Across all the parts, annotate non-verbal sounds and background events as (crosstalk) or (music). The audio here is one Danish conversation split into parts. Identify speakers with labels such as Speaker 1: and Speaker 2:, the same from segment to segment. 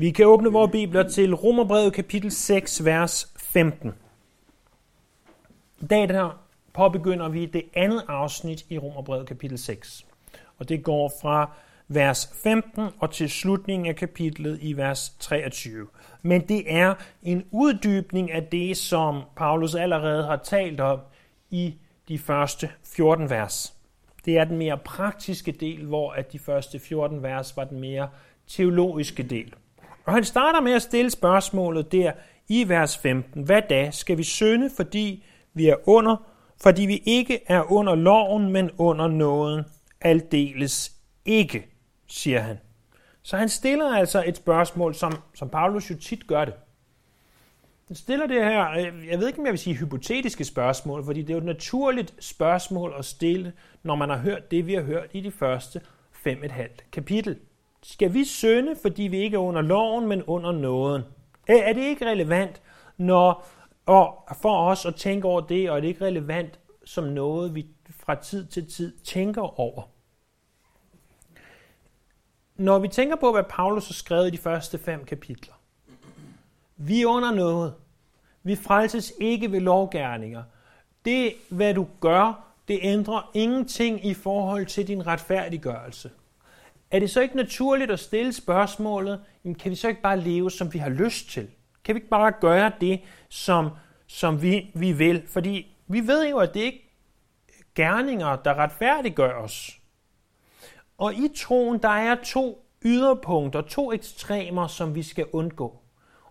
Speaker 1: Vi kan åbne vores bibler til Romerbrevet kapitel 6, vers 15. I dag der påbegynder vi det andet afsnit i Romerbrevet kapitel 6. Og det går fra vers 15 og til slutningen af kapitlet i vers 23. Men det er en uddybning af det, som Paulus allerede har talt om i de første 14 vers. Det er den mere praktiske del, hvor at de første 14 vers var den mere teologiske del. Og han starter med at stille spørgsmålet der i vers 15. Hvad da? Skal vi synde, fordi vi er under, fordi vi ikke er under loven, men under nåden? Aldeles ikke, siger han. Så han stiller altså et spørgsmål, som, som Paulus jo tit gør det. Han stiller det her, øh, jeg ved ikke, om jeg vil sige hypotetiske spørgsmål, fordi det er jo et naturligt spørgsmål at stille, når man har hørt det, vi har hørt i de første fem et halvt kapitel. Skal vi synde, fordi vi ikke er under loven, men under nåden? Er det ikke relevant, når, og for os at tænke over det, og er det ikke relevant som noget, vi fra tid til tid tænker over? Når vi tænker på, hvad Paulus har skrevet i de første fem kapitler, vi er under noget. Vi frelses ikke ved lovgærninger. Det, hvad du gør, det ændrer ingenting i forhold til din retfærdiggørelse. Er det så ikke naturligt at stille spørgsmålet, jamen kan vi så ikke bare leve, som vi har lyst til? Kan vi ikke bare gøre det, som, som vi, vi vil? Fordi vi ved jo, at det ikke gerninger, der retfærdiggør os. Og i troen, der er to yderpunkter, to ekstremer, som vi skal undgå.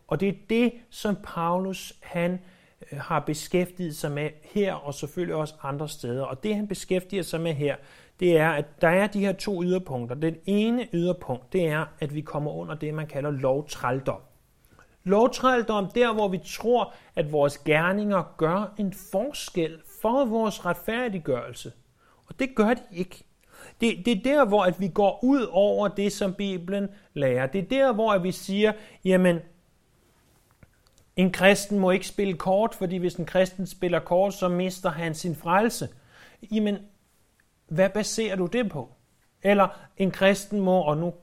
Speaker 1: Og det er det, som Paulus han øh, har beskæftiget sig med her, og selvfølgelig også andre steder. Og det, han beskæftiger sig med her, det er, at der er de her to yderpunkter. Den ene yderpunkt, det er, at vi kommer under det, man kalder lovtrældom. Lovtrældom, der hvor vi tror, at vores gerninger gør en forskel for vores retfærdiggørelse. Og det gør de ikke. Det, det er der, hvor at vi går ud over det, som Bibelen lærer. Det er der, hvor at vi siger, jamen, en kristen må ikke spille kort, fordi hvis en kristen spiller kort, så mister han sin frelse. Jamen, hvad baserer du det på? Eller en kristen må, og nu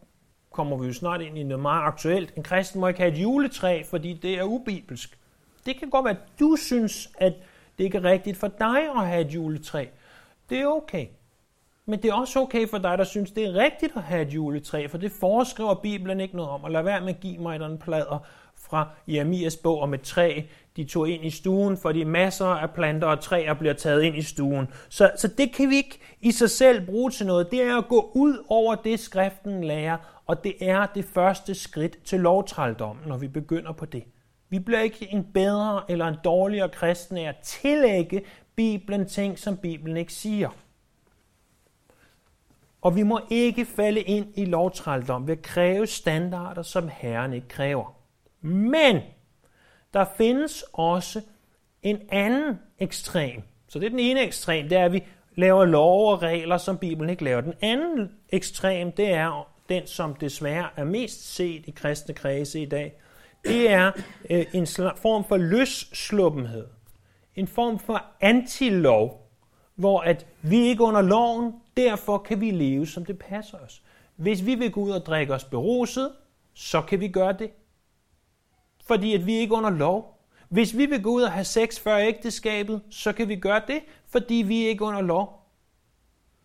Speaker 1: kommer vi jo snart ind i noget meget aktuelt, en kristen må ikke have et juletræ, fordi det er ubibelsk. Det kan godt være, at du synes, at det ikke er rigtigt for dig at have et juletræ. Det er okay. Men det er også okay for dig, der synes, det er rigtigt at have et juletræ, for det foreskriver Bibelen ikke noget om. Og lad være med at give mig den plader fra Jeremias bog om et træ, de tog ind i stuen, fordi masser af planter og træer bliver taget ind i stuen. Så, så det kan vi ikke i sig selv bruge til noget. Det er at gå ud over det, skriften lærer, og det er det første skridt til lovtrældom, når vi begynder på det. Vi bliver ikke en bedre eller en dårligere kristen af at tillægge Bibelen ting, som Bibelen ikke siger. Og vi må ikke falde ind i lovtrældom ved at kræve standarder, som Herren ikke kræver. Men der findes også en anden ekstrem. Så det er den ene ekstrem, det er, at vi laver lov og regler, som Bibelen ikke laver. Den anden ekstrem, det er den, som desværre er mest set i kristne kredse i dag. Det er øh, en form for løssluppenhed. En form for antilov, hvor at vi ikke under loven, derfor kan vi leve, som det passer os. Hvis vi vil gå ud og drikke os beruset, så kan vi gøre det fordi at vi ikke under lov. Hvis vi vil gå ud og have sex før ægteskabet, så kan vi gøre det, fordi vi ikke under lov.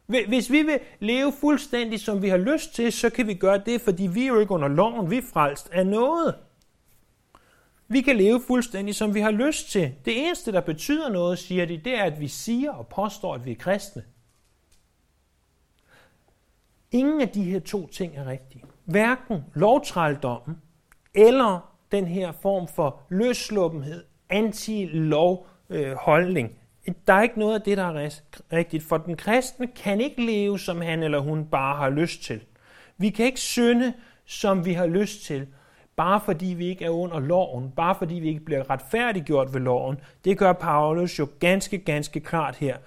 Speaker 1: Hvis vi vil leve fuldstændig, som vi har lyst til, så kan vi gøre det, fordi vi er jo ikke under loven, vi er frelst af noget. Vi kan leve fuldstændig, som vi har lyst til. Det eneste, der betyder noget, siger de, det er, at vi siger og påstår, at vi er kristne. Ingen af de her to ting er rigtige. Hverken lovtrældommen eller den her form for løsluppenhed, anti-lov øh, holdning. Der er ikke noget af det, der er rigtigt, for den kristne kan ikke leve, som han eller hun bare har lyst til. Vi kan ikke synde, som vi har lyst til, bare fordi vi ikke er under loven, bare fordi vi ikke bliver retfærdiggjort ved loven. Det gør Paulus jo ganske, ganske klart her.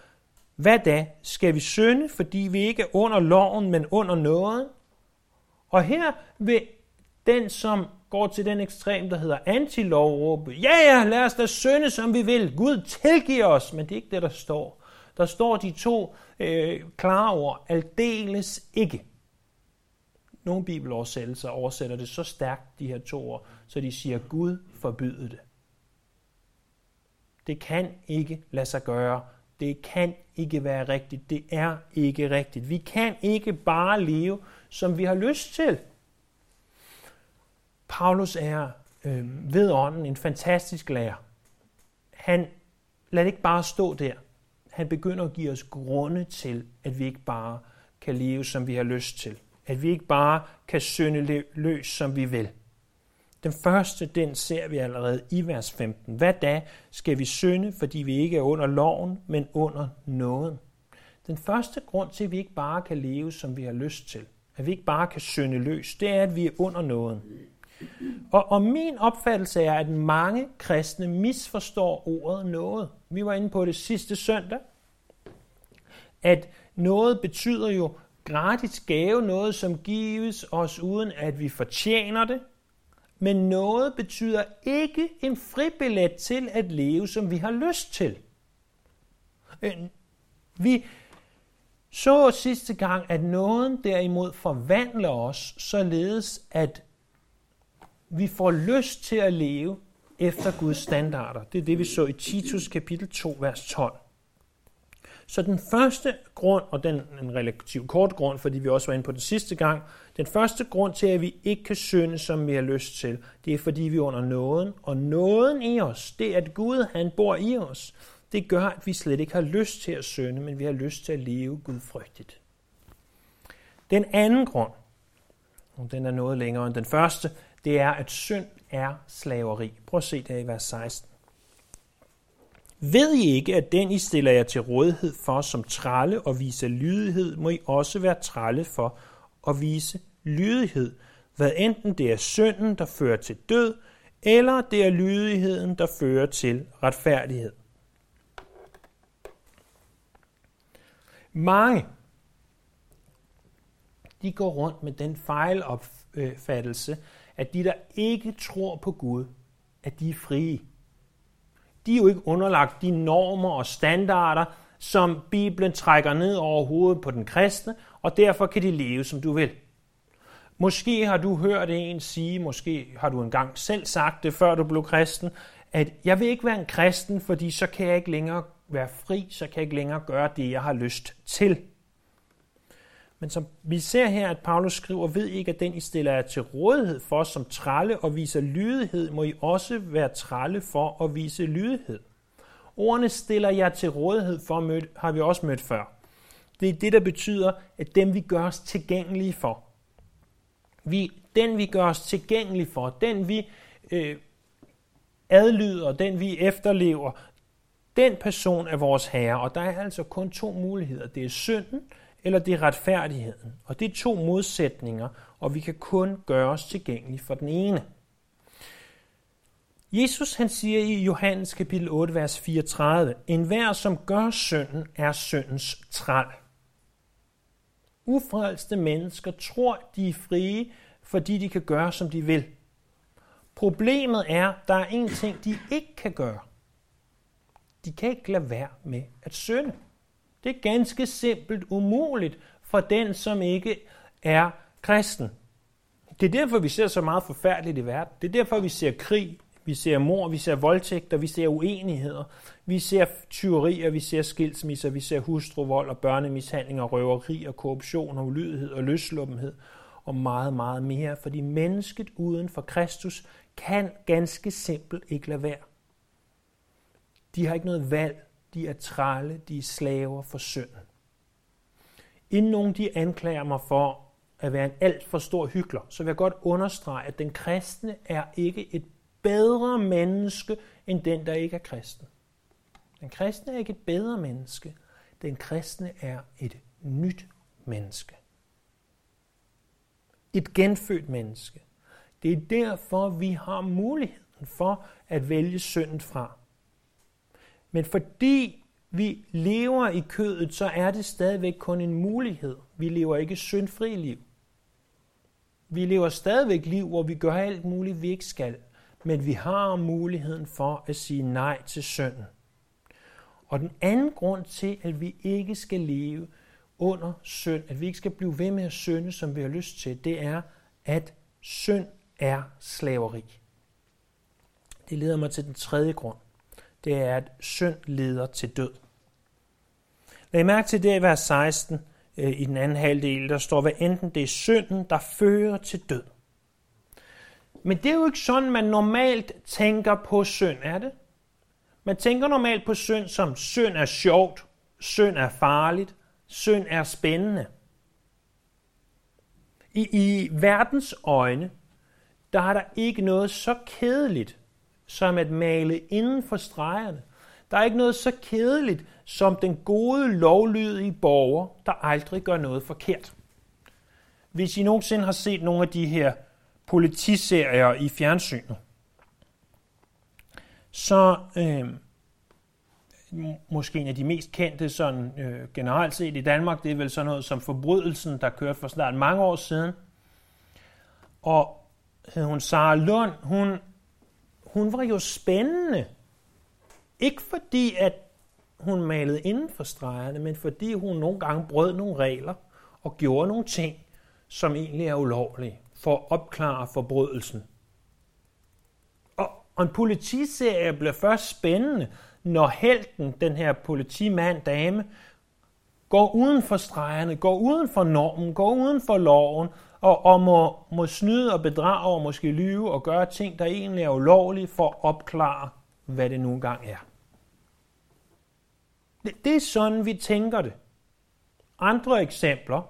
Speaker 1: Hvad da? Skal vi synde, fordi vi ikke er under loven, men under noget? Og her vil den, som går til den ekstrem, der hedder antilov, ja, ja, lad os da synde, som vi vil. Gud tilgiver os, men det er ikke det, der står. Der står de to øh, klare ord, aldeles ikke. Nogle bibeloversættelser oversætter det så stærkt, de her to ord, så de siger, Gud forbyde det. Det kan ikke lade sig gøre. Det kan ikke være rigtigt. Det er ikke rigtigt. Vi kan ikke bare leve, som vi har lyst til. Paulus er øh, ved ånden en fantastisk lærer. Han lader det ikke bare stå der. Han begynder at give os grunde til, at vi ikke bare kan leve, som vi har lyst til. At vi ikke bare kan synde løs, som vi vil. Den første, den ser vi allerede i vers 15. Hvad da skal vi synde, fordi vi ikke er under loven, men under nåden? Den første grund til, at vi ikke bare kan leve, som vi har lyst til, at vi ikke bare kan synde løs, det er, at vi er under nåden. Og, og min opfattelse er, at mange kristne misforstår ordet noget. Vi var inde på det sidste søndag, at noget betyder jo gratis gave, noget som gives os uden at vi fortjener det, men noget betyder ikke en fribillet til at leve, som vi har lyst til. Øh, vi så sidste gang, at nåden derimod forvandler os, således at vi får lyst til at leve efter Guds standarder. Det er det, vi så i Titus kapitel 2, vers 12. Så den første grund, og den en relativt kort grund, fordi vi også var inde på den sidste gang, den første grund til, at vi ikke kan synde, som vi har lyst til, det er, fordi vi er under nåden. Og nåden i os, det at Gud, han bor i os. Det gør, at vi slet ikke har lyst til at synde, men vi har lyst til at leve gudfrygtigt. Den anden grund, og den er noget længere end den første, det er, at synd er slaveri. Prøv at se det i vers 16. Ved I ikke, at den I stiller jer til rådighed for som tralle og vise lydighed, må I også være tralle for at vise lydighed, hvad enten det er synden, der fører til død, eller det er lydigheden, der fører til retfærdighed. Mange de går rundt med den fejlopfattelse, at de, der ikke tror på Gud, at de er frie de er jo ikke underlagt de normer og standarder, som Bibelen trækker ned over hovedet på den kristne, og derfor kan de leve, som du vil. Måske har du hørt en sige, måske har du engang selv sagt det, før du blev kristen, at jeg vil ikke være en kristen, fordi så kan jeg ikke længere være fri, så kan jeg ikke længere gøre det, jeg har lyst til. Men som vi ser her, at Paulus skriver, ved ikke, at den I stiller jer til rådighed for som tralle og viser lydighed, må I også være tralle for at vise lydighed. Ordene stiller jer til rådighed for, mød, har vi også mødt før. Det er det, der betyder, at dem vi gør os tilgængelige for. Vi, den vi gør os tilgængelige for, den vi øh, adlyder, den vi efterlever, den person er vores herre. Og der er altså kun to muligheder. Det er synden, eller det er retfærdigheden. Og det er to modsætninger, og vi kan kun gøre os tilgængelige for den ene. Jesus han siger i Johannes kapitel 8, vers 34, En hver, som gør synden, er syndens træl. Ufrelste mennesker tror, de er frie, fordi de kan gøre, som de vil. Problemet er, der er en ting, de ikke kan gøre. De kan ikke lade være med at synde. Det er ganske simpelt umuligt for den, som ikke er kristen. Det er derfor, vi ser så meget forfærdeligt i verden. Det er derfor, vi ser krig, vi ser mor, vi ser voldtægter, vi ser uenigheder, vi ser tyverier, vi ser skilsmisser, vi ser hustruvold og børnemishandling og røveri og korruption og ulydighed og løsluppenhed og meget, meget mere. Fordi mennesket uden for Kristus kan ganske simpelt ikke lade være. De har ikke noget valg de er trælle, de er slaver for synden. Inden nogen de anklager mig for at være en alt for stor hyggelig, så vil jeg godt understrege, at den kristne er ikke et bedre menneske end den, der ikke er kristen. Den kristne er ikke et bedre menneske. Den kristne er et nyt menneske. Et genfødt menneske. Det er derfor, vi har muligheden for at vælge synden fra. Men fordi vi lever i kødet, så er det stadigvæk kun en mulighed. Vi lever ikke syndfri liv. Vi lever stadigvæk liv, hvor vi gør alt muligt, vi ikke skal. Men vi har muligheden for at sige nej til synden. Og den anden grund til, at vi ikke skal leve under synd, at vi ikke skal blive ved med at synde, som vi har lyst til, det er, at synd er slaveri. Det leder mig til den tredje grund. Det er, at synd leder til død. Læg mærke til det i vers 16 øh, i den anden halvdel, der står, hvad enten det er synden, der fører til død. Men det er jo ikke sådan, man normalt tænker på synd, er det? Man tænker normalt på synd som synd er sjovt, synd er farligt, synd er spændende. I, I verdens øjne, der er der ikke noget så kedeligt, som at male inden for stregerne. Der er ikke noget så kedeligt, som den gode, lovlydige borger, der aldrig gør noget forkert. Hvis I nogensinde har set nogle af de her politiserier i fjernsynet, så øh, måske en af de mest kendte sådan øh, generelt set i Danmark, det er vel sådan noget som Forbrydelsen, der kørte for snart mange år siden. Og hed hun Sara Lund, hun, hun var jo spændende. Ikke fordi, at hun malede inden for stregerne, men fordi hun nogle gange brød nogle regler og gjorde nogle ting, som egentlig er ulovlige, for at opklare forbrydelsen. Og, og en politiserie bliver først spændende, når helten, den her politimand, dame, går uden for stregerne, går uden for normen, går uden for loven, og, og må, må snyde og bedrage og måske lyve og gøre ting, der egentlig er ulovlige for at opklare, hvad det nu engang er. Det, det er sådan, vi tænker det. Andre eksempler.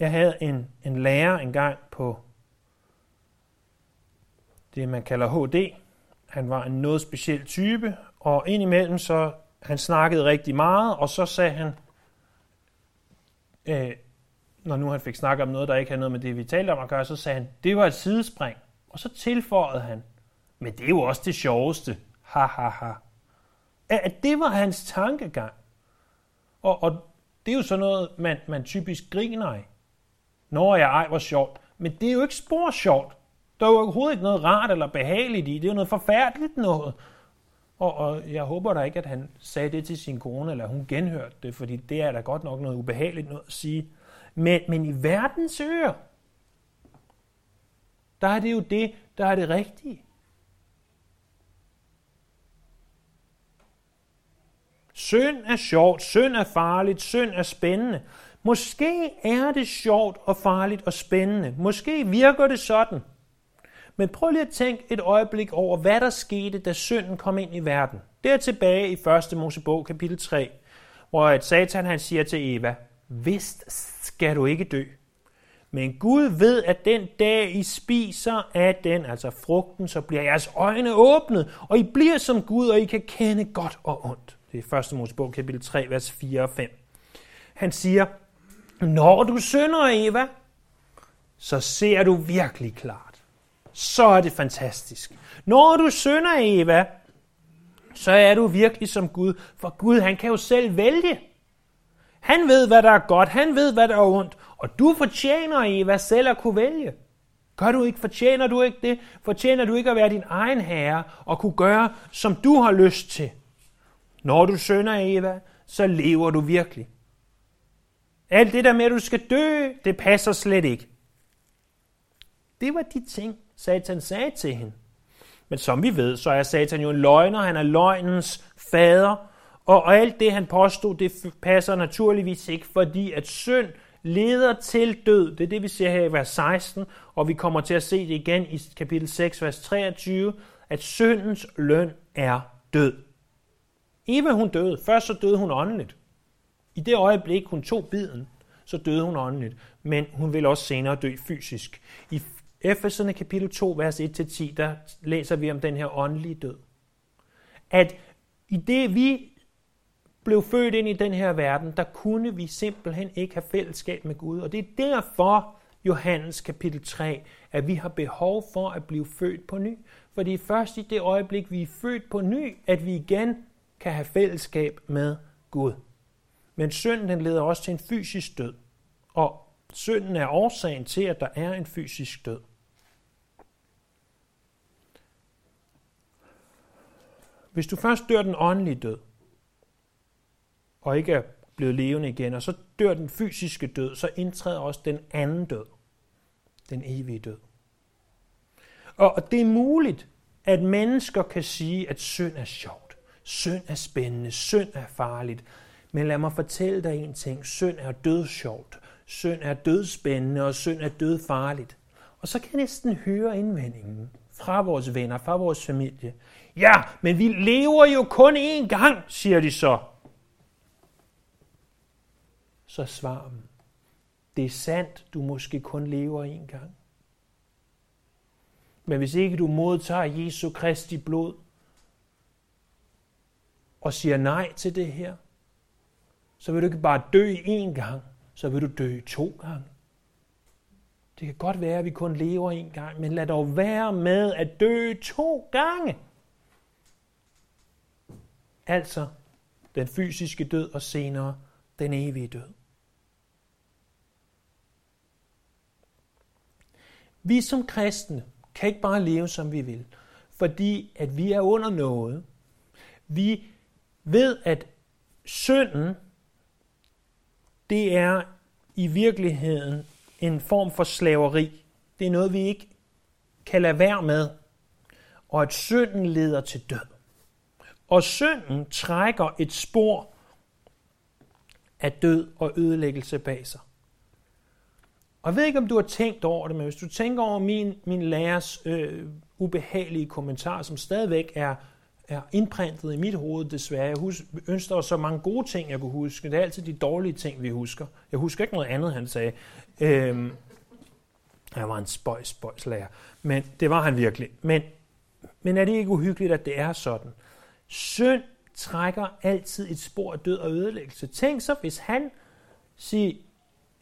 Speaker 1: Jeg havde en, en lærer engang på det, man kalder HD. Han var en noget speciel type, og indimellem så, han snakkede rigtig meget, og så sagde han, øh, når nu han fik snakket om noget, der ikke havde noget med det, vi talte om at gøre, så sagde han, det var et sidespring. Og så tilføjede han, men det er jo også det sjoveste. Ha, ha, ha. At det var hans tankegang. Og, og det er jo sådan noget, man, man typisk griner af. Når jeg ej, hvor sjovt. Men det er jo ikke spor sjovt. Der er jo overhovedet ikke noget rart eller behageligt i. Det er jo noget forfærdeligt noget. Og, og jeg håber da ikke, at han sagde det til sin kone, eller hun genhørte det, fordi det er da godt nok noget ubehageligt noget at sige. Men, men i verdens ører, der er det jo det, der er det rigtige. Synd er sjovt, synd er farligt, synd er spændende. Måske er det sjovt og farligt og spændende. Måske virker det sådan. Men prøv lige at tænke et øjeblik over, hvad der skete, da synden kom ind i verden. Det er tilbage i 1. Mosebog kapitel 3, hvor et satan han siger til Eva, Vist skal du ikke dø. Men Gud ved, at den dag I spiser af den, altså frugten, så bliver jeres øjne åbnet, og I bliver som Gud, og I kan kende godt og ondt. Det er 1. Mosebog, kapitel 3, vers 4 og 5. Han siger, når du synder, Eva, så ser du virkelig klart. Så er det fantastisk. Når du synder, Eva, så er du virkelig som Gud, for Gud han kan jo selv vælge. Han ved, hvad der er godt, han ved, hvad der er ondt, og du fortjener, i, hvad selv at kunne vælge. Gør du ikke? Fortjener du ikke det? Fortjener du ikke at være din egen herre og kunne gøre, som du har lyst til? Når du sønder, Eva, så lever du virkelig. Alt det der med, at du skal dø, det passer slet ikke. Det var de ting, Satan sagde til hende. Men som vi ved, så er Satan jo en løgner, han er løgnens fader, og alt det, han påstod, det passer naturligvis ikke, fordi at synd leder til død. Det er det, vi ser her i vers 16, og vi kommer til at se det igen i kapitel 6, vers 23, at syndens løn er død. Eva hun døde. Først så døde hun åndeligt. I det øjeblik, hun tog biden, så døde hun åndeligt. Men hun vil også senere dø fysisk. I Efeserne kapitel 2, vers 1-10, der læser vi om den her åndelige død. At i det vi blev født ind i den her verden, der kunne vi simpelthen ikke have fællesskab med Gud. Og det er derfor, Johannes kapitel 3, at vi har behov for at blive født på ny. For det er først i det øjeblik, vi er født på ny, at vi igen kan have fællesskab med Gud. Men synden den leder også til en fysisk død. Og synden er årsagen til, at der er en fysisk død. Hvis du først dør den åndelige død, og ikke er blevet levende igen, og så dør den fysiske død, så indtræder også den anden død, den evige død. Og det er muligt, at mennesker kan sige, at synd er sjovt, synd er spændende, synd er farligt. Men lad mig fortælle dig en ting. Synd er dødsjovt, synd er dødspændende, og synd er dødfarligt. Og så kan jeg næsten høre indvendingen fra vores venner, fra vores familie. Ja, men vi lever jo kun én gang, siger de så. Så svar dem. Det er sandt, du måske kun lever en gang. Men hvis ikke du modtager Jesu Kristi blod og siger nej til det her, så vil du ikke bare dø en gang, så vil du dø to gange. Det kan godt være, at vi kun lever en gang, men lad dog være med at dø to gange. Altså den fysiske død og senere den evige død. Vi som kristne kan ikke bare leve, som vi vil, fordi at vi er under noget. Vi ved, at synden, det er i virkeligheden en form for slaveri. Det er noget, vi ikke kan lade være med. Og at synden leder til død. Og synden trækker et spor af død og ødelæggelse bag sig. Og jeg ved ikke, om du har tænkt over det, men hvis du tænker over min, min lærers øh, ubehagelige kommentar, som stadigvæk er, er indprintet i mit hoved desværre. Jeg husker, ønsker så mange gode ting, jeg kunne huske. Det er altid de dårlige ting, vi husker. Jeg husker ikke noget andet, han sagde. Øhm, han var en spøjs, spøjs lærer. Men det var han virkelig. Men, men er det ikke uhyggeligt, at det er sådan? Synd trækker altid et spor af død og ødelæggelse. Tænk så, hvis han siger,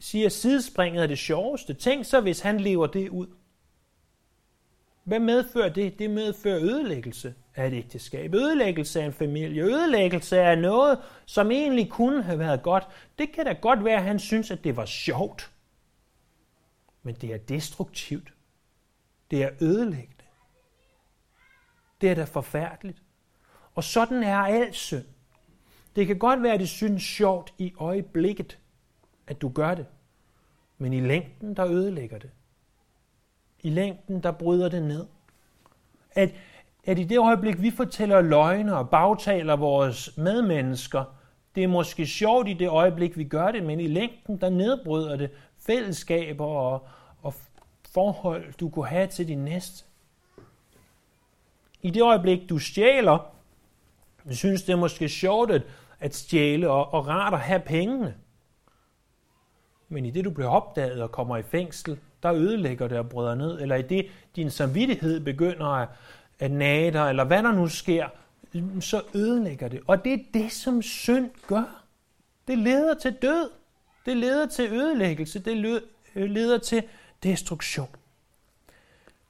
Speaker 1: siger, at sidespringet er det sjoveste. Tænk så, hvis han lever det ud. Hvad medfører det? Det medfører ødelæggelse af et ægteskab, ødelæggelse af en familie, ødelæggelse af noget, som egentlig kunne have været godt. Det kan da godt være, at han synes, at det var sjovt. Men det er destruktivt. Det er ødelæggende. Det er da forfærdeligt. Og sådan er al synd. Det kan godt være, at det synes sjovt i øjeblikket, at du gør det. Men i længden, der ødelægger det. I længden, der bryder det ned. At, at i det øjeblik, vi fortæller løgne og bagtaler vores medmennesker, det er måske sjovt i det øjeblik, vi gør det, men i længden, der nedbryder det fællesskaber og, og forhold, du kunne have til din næste. I det øjeblik, du stjæler, synes, det er måske sjovt at stjæle og, og rart at have pengene. Men i det, du bliver opdaget og kommer i fængsel, der ødelægger det og bryder ned. Eller i det, din samvittighed begynder at, at nage dig, eller hvad der nu sker, så ødelægger det. Og det er det, som synd gør. Det leder til død. Det leder til ødelæggelse. Det øh, leder til destruktion.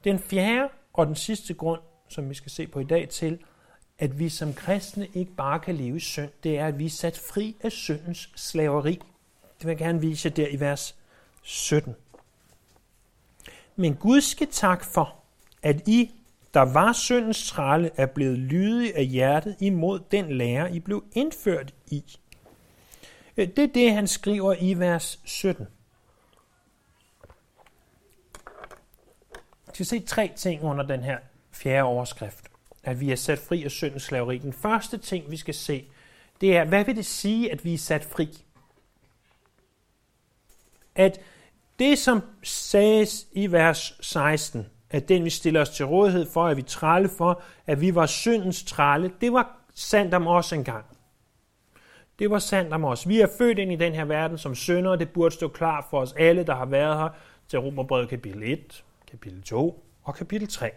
Speaker 1: Den fjerde og den sidste grund, som vi skal se på i dag til, at vi som kristne ikke bare kan leve i synd, det er, at vi er sat fri af syndens slaveri. Det vil jeg gerne vise jer der i vers 17. Men Gud skal tak for, at I, der var syndens trælle, er blevet lydige af hjertet imod den lære, I blev indført i. Øh, det er det, han skriver i vers 17. Vi skal se tre ting under den her fjerde overskrift at vi er sat fri af syndens slaveri. Den første ting, vi skal se, det er, hvad vil det sige, at vi er sat fri? At det, som sages i vers 16, at den, vi stiller os til rådighed for, at vi tralle for, at vi var syndens tralle, det var sandt om os engang. Det var sandt om os. Vi er født ind i den her verden som syndere, det burde stå klart for os alle, der har været her til Romerbrevet kapitel 1, kapitel 2 og kapitel 3.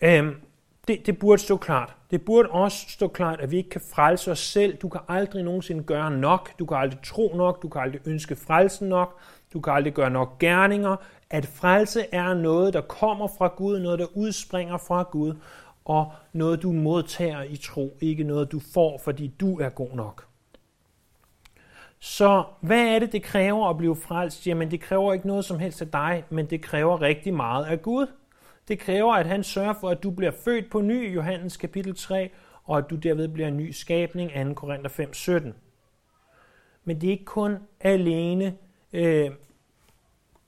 Speaker 1: Øhm, det, det burde stå klart. Det burde også stå klart, at vi ikke kan frelse os selv. Du kan aldrig nogensinde gøre nok. Du kan aldrig tro nok. Du kan aldrig ønske frelsen nok. Du kan aldrig gøre nok gerninger. At frelse er noget, der kommer fra Gud, noget, der udspringer fra Gud, og noget, du modtager i tro, ikke noget, du får, fordi du er god nok. Så hvad er det, det kræver at blive frelst? Jamen, det kræver ikke noget som helst af dig, men det kræver rigtig meget af Gud. Det kræver, at han sørger for, at du bliver født på ny, Johannes kapitel 3, og at du derved bliver en ny skabning, 2. Korinther 5, 17. Men det er ikke kun alene øh,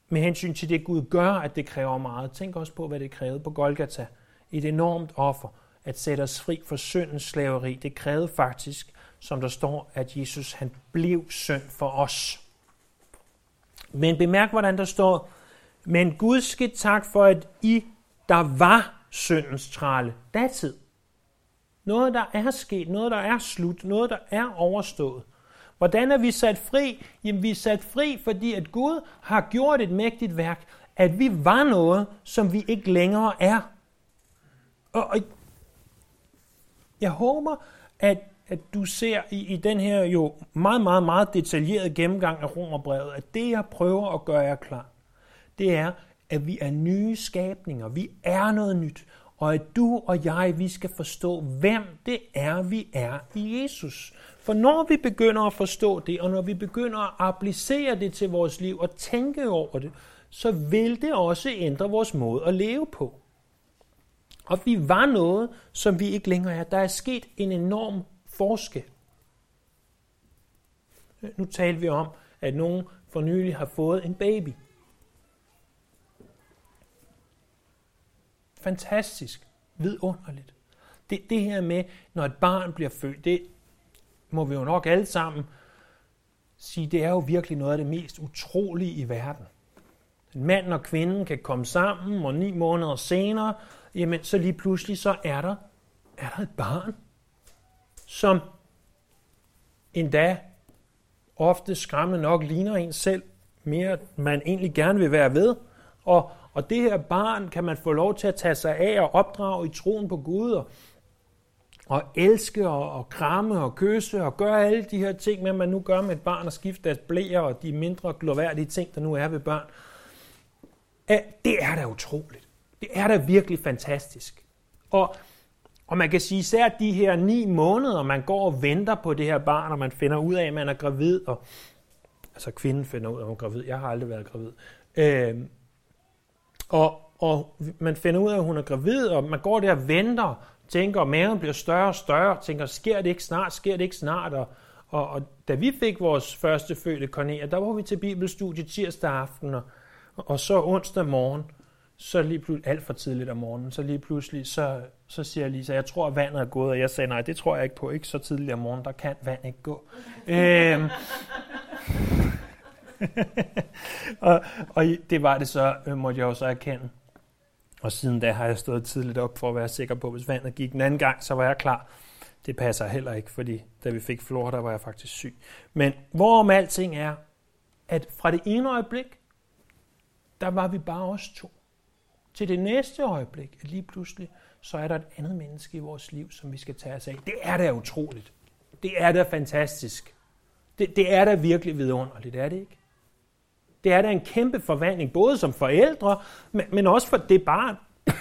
Speaker 1: med hensyn til det, Gud gør, at det kræver meget. Tænk også på, hvad det krævede på Golgata. Et enormt offer at sætte os fri for syndens slaveri. Det krævede faktisk, som der står, at Jesus han blev synd for os. Men bemærk, hvordan der står, men Gud skal tak for, at I, der var syndens trale, datid. Noget, der er sket, noget, der er slut, noget, der er overstået. Hvordan er vi sat fri? Jamen, vi er sat fri, fordi at Gud har gjort et mægtigt værk, at vi var noget, som vi ikke længere er. Og, og jeg håber, at, at du ser i, i den her jo meget, meget, meget detaljerede gennemgang af Romerbrevet, at det, jeg prøver at gøre jer klar, det er, at vi er nye skabninger. Vi er noget nyt. Og at du og jeg, vi skal forstå, hvem det er, vi er i Jesus. For når vi begynder at forstå det, og når vi begynder at applicere det til vores liv og tænke over det, så vil det også ændre vores måde at leve på. Og vi var noget, som vi ikke længere er. Der er sket en enorm forskel. Nu talte vi om, at nogen for nylig har fået en baby. Fantastisk. Vidunderligt. Det, det her med, når et barn bliver født, det må vi jo nok alle sammen sige, det er jo virkelig noget af det mest utrolige i verden. En mand og kvinden kan komme sammen, og ni måneder senere, jamen så lige pludselig så er der, er der et barn, som endda ofte skræmmende nok ligner en selv mere, man egentlig gerne vil være ved. Og, og det her barn kan man få lov til at tage sig af og opdrage i troen på Gud og, og elske og, og kramme og kysse og gøre alle de her ting, med man nu gør med et barn og skifte deres blæer og de mindre gloværdige ting, der nu er ved børn. Det er da utroligt. Det er da virkelig fantastisk. Og, og man kan sige, især de her ni måneder, man går og venter på det her barn, og man finder ud af, at man er gravid, og altså kvinden finder ud af, at hun er gravid. Jeg har aldrig været gravid. Øh, og, og man finder ud af, at hun er gravid, og man går der og venter, tænker, at maven bliver større og større, tænker, sker det ikke snart, sker det ikke snart, og, og, og da vi fik vores første fødte Cornelia, der var vi til bibelstudie tirsdag aften, og, og så onsdag morgen, så lige pludselig, alt for tidligt om morgenen, så lige pludselig, så, så siger Lisa, jeg tror, at vandet er gået, og jeg sagde, nej, det tror jeg ikke på, ikke så tidligt om morgenen, der kan vand ikke gå. øhm. (laughs) og, og det var det så, øh, måtte jeg også erkende. Og siden da har jeg stået tidligt op for at være sikker på, hvis vandet gik en anden gang, så var jeg klar. Det passer heller ikke, fordi da vi fik flor, der var jeg faktisk syg. Men hvorom alting er, at fra det ene øjeblik, der var vi bare os to til det næste øjeblik, at lige pludselig, så er der et andet menneske i vores liv, som vi skal tage os af. Det er da utroligt. Det er da fantastisk. Det, det er da virkelig vidunderligt, er det ikke? Det er da en kæmpe forvandling, både som forældre, men, men også for det barn. (clears throat)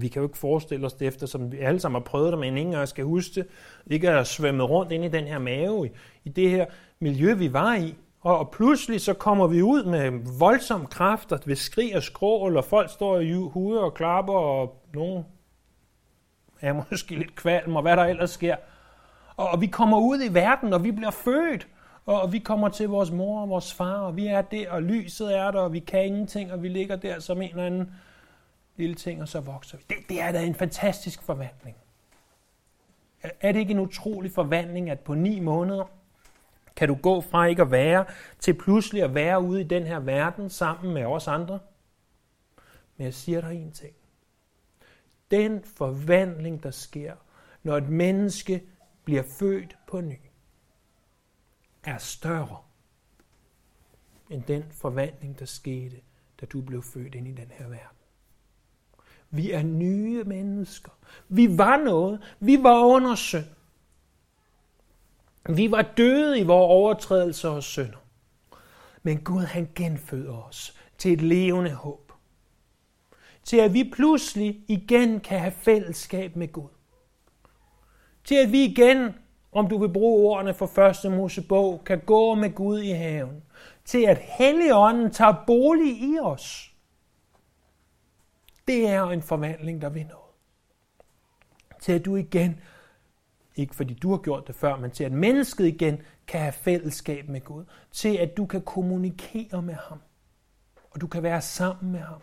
Speaker 1: Vi kan jo ikke forestille os det, eftersom vi alle sammen har prøvet det, men ingen af os skal huske det. Ikke at svømme rundt ind i den her mave, i, i det her miljø, vi var i. Og pludselig så kommer vi ud med voldsom kraft, at vi skrig og skrål, og folk står i hude og klapper, og nogen er (laughs) måske lidt kvalm, og hvad der ellers sker. Og vi kommer ud i verden, og vi bliver født, og vi kommer til vores mor og vores far, og vi er der, og lyset er der, og vi kan ingenting, og vi ligger der som en eller anden lille ting, og så vokser vi. Det, det er da en fantastisk forvandling. Er det ikke en utrolig forvandling, at på ni måneder, kan du gå fra ikke at være til pludselig at være ude i den her verden sammen med os andre? Men jeg siger dig en ting. Den forvandling, der sker, når et menneske bliver født på ny, er større end den forvandling, der skete, da du blev født ind i den her verden. Vi er nye mennesker. Vi var noget. Vi var under synd. Vi var døde i vores overtrædelser og synder. Men Gud han genføder os til et levende håb. Til at vi pludselig igen kan have fællesskab med Gud. Til at vi igen, om du vil bruge ordene fra første Mosebog, kan gå med Gud i haven. Til at Helligånden tager bolig i os. Det er en forvandling, der vil noget. Til at du igen Ikke fordi du har gjort det før, men til at mennesket igen kan have fællesskab med Gud. Til at du kan kommunikere med ham. Og du kan være sammen med ham.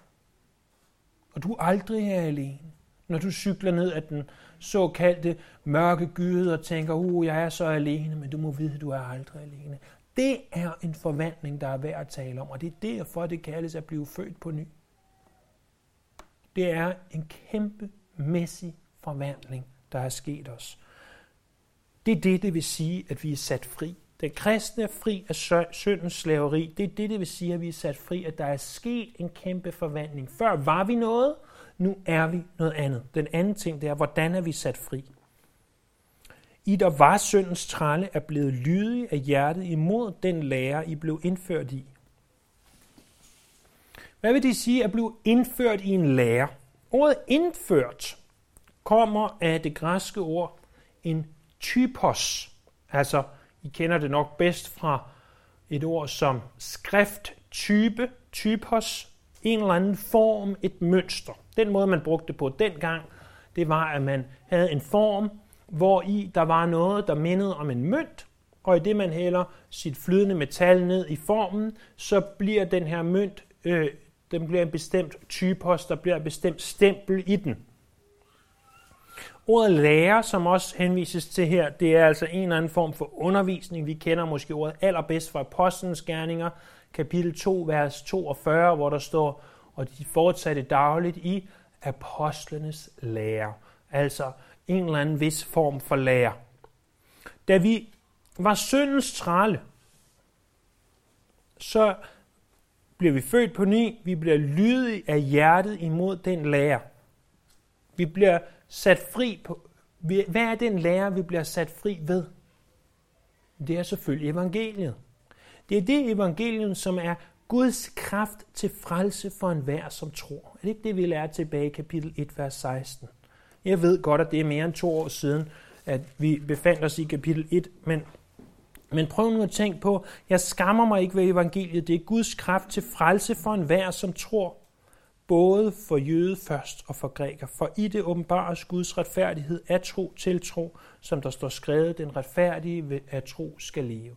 Speaker 1: Og du aldrig er alene. Når du cykler ned ad den såkaldte mørke gyder og tænker, uh, jeg er så alene, men du må vide, at du er aldrig alene. Det er en forvandling, der er værd at tale om, og det er derfor, det kaldes at blive født på ny. Det er en kæmpe mæssig forvandling, der er sket os. Det er det, det vil sige, at vi er sat fri. Den kristne er fri af syndens slaveri. Det er det, det vil sige, at vi er sat fri, at der er sket en kæmpe forvandling. Før var vi noget, nu er vi noget andet. Den anden ting, det er, hvordan er vi sat fri? I der var syndens tralle er blevet lydige af hjertet imod den lære, I blev indført i. Hvad vil det sige at blive indført i en lære? Ordet indført kommer af det græske ord en typos. Altså, I kender det nok bedst fra et ord som skrifttype, typos, en eller anden form, et mønster. Den måde, man brugte det på dengang, det var, at man havde en form, hvor i der var noget, der mindede om en mønt, og i det man hælder sit flydende metal ned i formen, så bliver den her mønt, øh, den bliver en bestemt typos, der bliver et bestemt stempel i den. Ordet lærer, som også henvises til her, det er altså en eller anden form for undervisning. Vi kender måske ordet allerbedst fra Apostlenes Gerninger, kapitel 2, vers 42, hvor der står, og de fortsatte dagligt i apostlenes lære. Altså en eller anden vis form for lære. Da vi var syndens trælle, så bliver vi født på ny, vi bliver lydige af hjertet imod den lære. Vi bliver sat fri på, hvad er den lære, vi bliver sat fri ved? Det er selvfølgelig evangeliet. Det er det evangelium, som er Guds kraft til frelse for enhver, som tror. Er det ikke det, vi lærer tilbage i kapitel 1, vers 16? Jeg ved godt, at det er mere end to år siden, at vi befandt os i kapitel 1, men, men prøv nu at tænke på, jeg skammer mig ikke ved evangeliet. Det er Guds kraft til frelse for enhver, som tror både for jøde først og for græker. For i det åbenbares Guds retfærdighed af tro til tro, som der står skrevet, den retfærdige ved tro skal leve.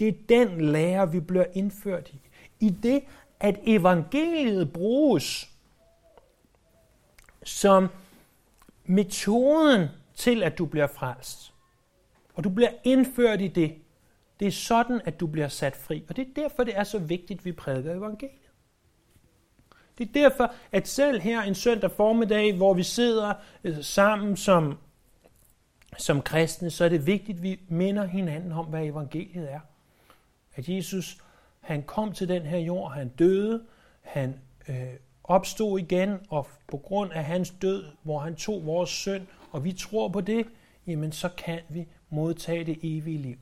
Speaker 1: Det er den lære, vi bliver indført i. I det, at evangeliet bruges som metoden til, at du bliver frelst. Og du bliver indført i det. Det er sådan, at du bliver sat fri. Og det er derfor, det er så vigtigt, at vi prædiker evangeliet. Det er derfor, at selv her en søndag formiddag, hvor vi sidder øh, sammen som, som kristne, så er det vigtigt, at vi minder hinanden om, hvad evangeliet er. At Jesus, han kom til den her jord, han døde, han øh, opstod igen, og på grund af hans død, hvor han tog vores synd, og vi tror på det, jamen så kan vi modtage det evige liv.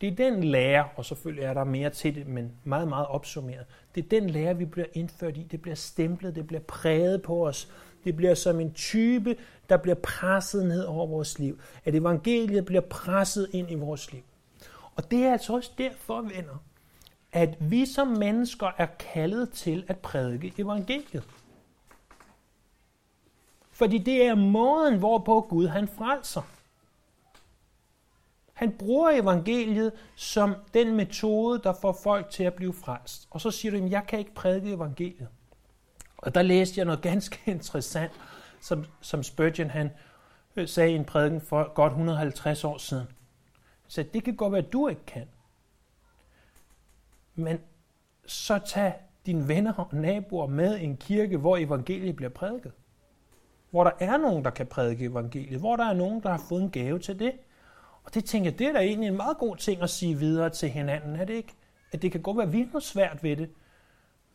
Speaker 1: Det er den lære, og selvfølgelig er der mere til det, men meget, meget opsummeret. Det er den lære, vi bliver indført i. Det bliver stemplet, det bliver præget på os. Det bliver som en type, der bliver presset ned over vores liv. At evangeliet bliver presset ind i vores liv. Og det er altså også derfor, venner, at vi som mennesker er kaldet til at prædike evangeliet. Fordi det er måden, hvorpå Gud han frelser. Han bruger evangeliet som den metode, der får folk til at blive frelst. Og så siger du, at jeg kan ikke prædike evangeliet. Og der læste jeg noget (laughs) ganske interessant, som, som Spurgeon han øh, sagde i en prædiken for godt 150 år siden. Så det kan godt være, at du ikke kan. Men så tag dine venner og naboer med i en kirke, hvor evangeliet bliver prædiket. Hvor der er nogen, der kan prædike evangeliet. Hvor der er nogen, der har fået en gave til det. Og det tænker jeg, det er da egentlig en meget god ting at sige videre til hinanden, er det ikke? At det kan godt være, at vi har svært ved det.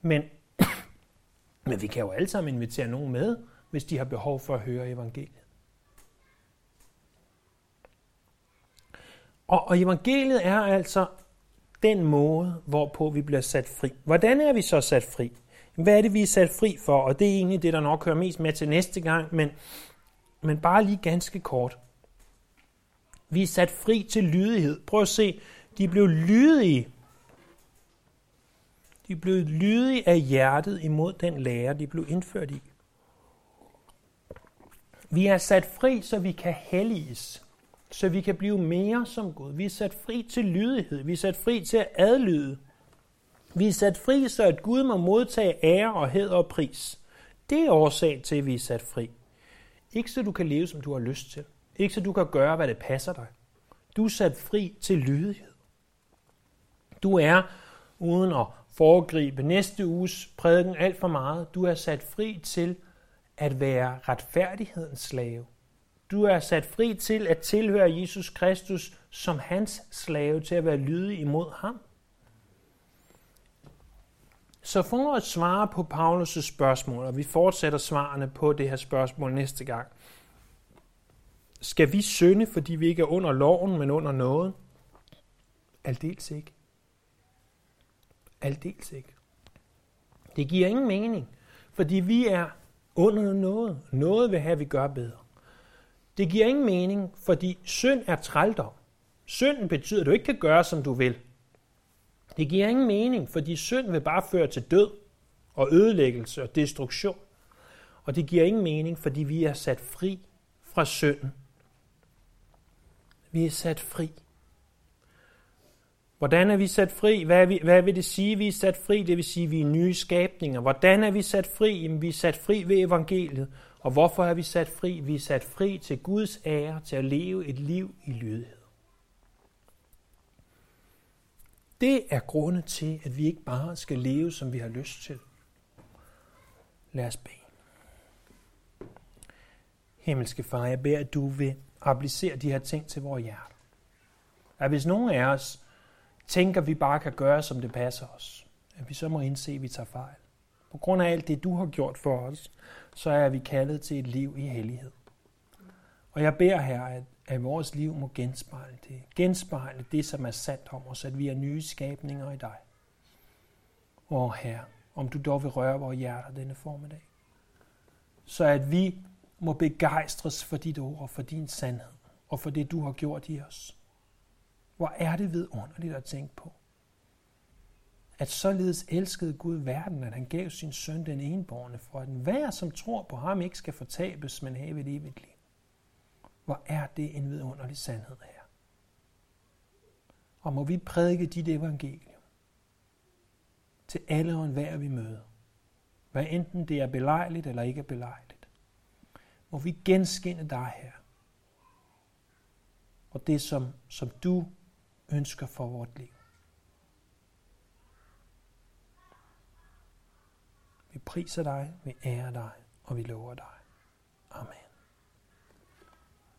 Speaker 1: Men, (clears throat) men vi kan jo alle sammen invitere nogen med, hvis de har behov for at høre evangeliet. Og, og evangeliet er altså den måde, hvorpå vi bliver sat fri. Hvordan er vi så sat fri? Hvad er det, vi er sat fri for? Og det er egentlig det, der nok hører mest med til næste gang, men, men bare lige ganske kort. Vi er sat fri til lydighed. Prøv at se, de blev lydige. De blev lydige af hjertet imod den lære, de blev indført i. Vi er sat fri, så vi kan helliges, så vi kan blive mere som Gud. Vi er sat fri til lydighed. Vi er sat fri til at adlyde. Vi er sat fri, så at Gud må modtage ære og hed og pris. Det er årsagen til, at vi er sat fri. Ikke så du kan leve, som du har lyst til. Ikke så du kan gøre, hvad det passer dig. Du er sat fri til lydighed. Du er, uden at foregribe næste uges prædiken alt for meget, du er sat fri til at være retfærdighedens slave. Du er sat fri til at tilhøre Jesus Kristus som hans slave, til at være lydig imod ham. Så for at svare på Paulus' spørgsmål, og vi fortsætter svarene på det her spørgsmål næste gang. Skal vi synde, fordi vi ikke er under loven, men under noget? Aldeles ikke. Aldeles ikke. Det giver ingen mening, fordi vi er under noget. Noget vil have, at vi gør bedre. Det giver ingen mening, fordi synd er trældom. Synden betyder, at du ikke kan gøre, som du vil. Det giver ingen mening, fordi synd vil bare føre til død og ødelæggelse og destruktion. Og det giver ingen mening, fordi vi er sat fri fra synden. Vi er sat fri. Hvordan er vi sat fri? Hvad, er vi, hvad vil det sige, vi er sat fri? Det vil sige, vi er nye skabninger. Hvordan er vi sat fri? Jamen, vi er sat fri ved evangeliet. Og hvorfor er vi sat fri? Vi er sat fri til Guds ære, til at leve et liv i lydighed. Det er grunde til, at vi ikke bare skal leve, som vi har lyst til. Lad os bede. Himmelske Far, jeg beder, at du vil applicere de her ting til vores hjerte. At hvis nogen af os tænker, at vi bare kan gøre, som det passer os, at vi så må indse, at vi tager fejl. På grund af alt det, du har gjort for os, så er vi kaldet til et liv i hellighed. Og jeg beder her, at at vores liv må genspejle det. Genspejle det, som er sandt om os, at vi er nye skabninger i dig. Og Herre, om du dog vil røre vores hjerter denne formiddag. Så at vi må begejstres for dit ord og for din sandhed og for det, du har gjort i os. Hvor er det vidunderligt at tænke på. At således elskede Gud verden, at han gav sin søn den enborne, for at enhver, som tror på ham, ikke skal fortabes, men have et evigt liv. Hvor er det en vidunderlig sandhed her. Og må vi prædike dit evangelium til alle og enhver, vi møder. Hvad enten det er belejligt eller ikke er belejligt. Må vi genskinde dig her. Og det, som, som du ønsker for vort liv. Vi priser dig, vi ærer dig, og vi lover dig. Amen.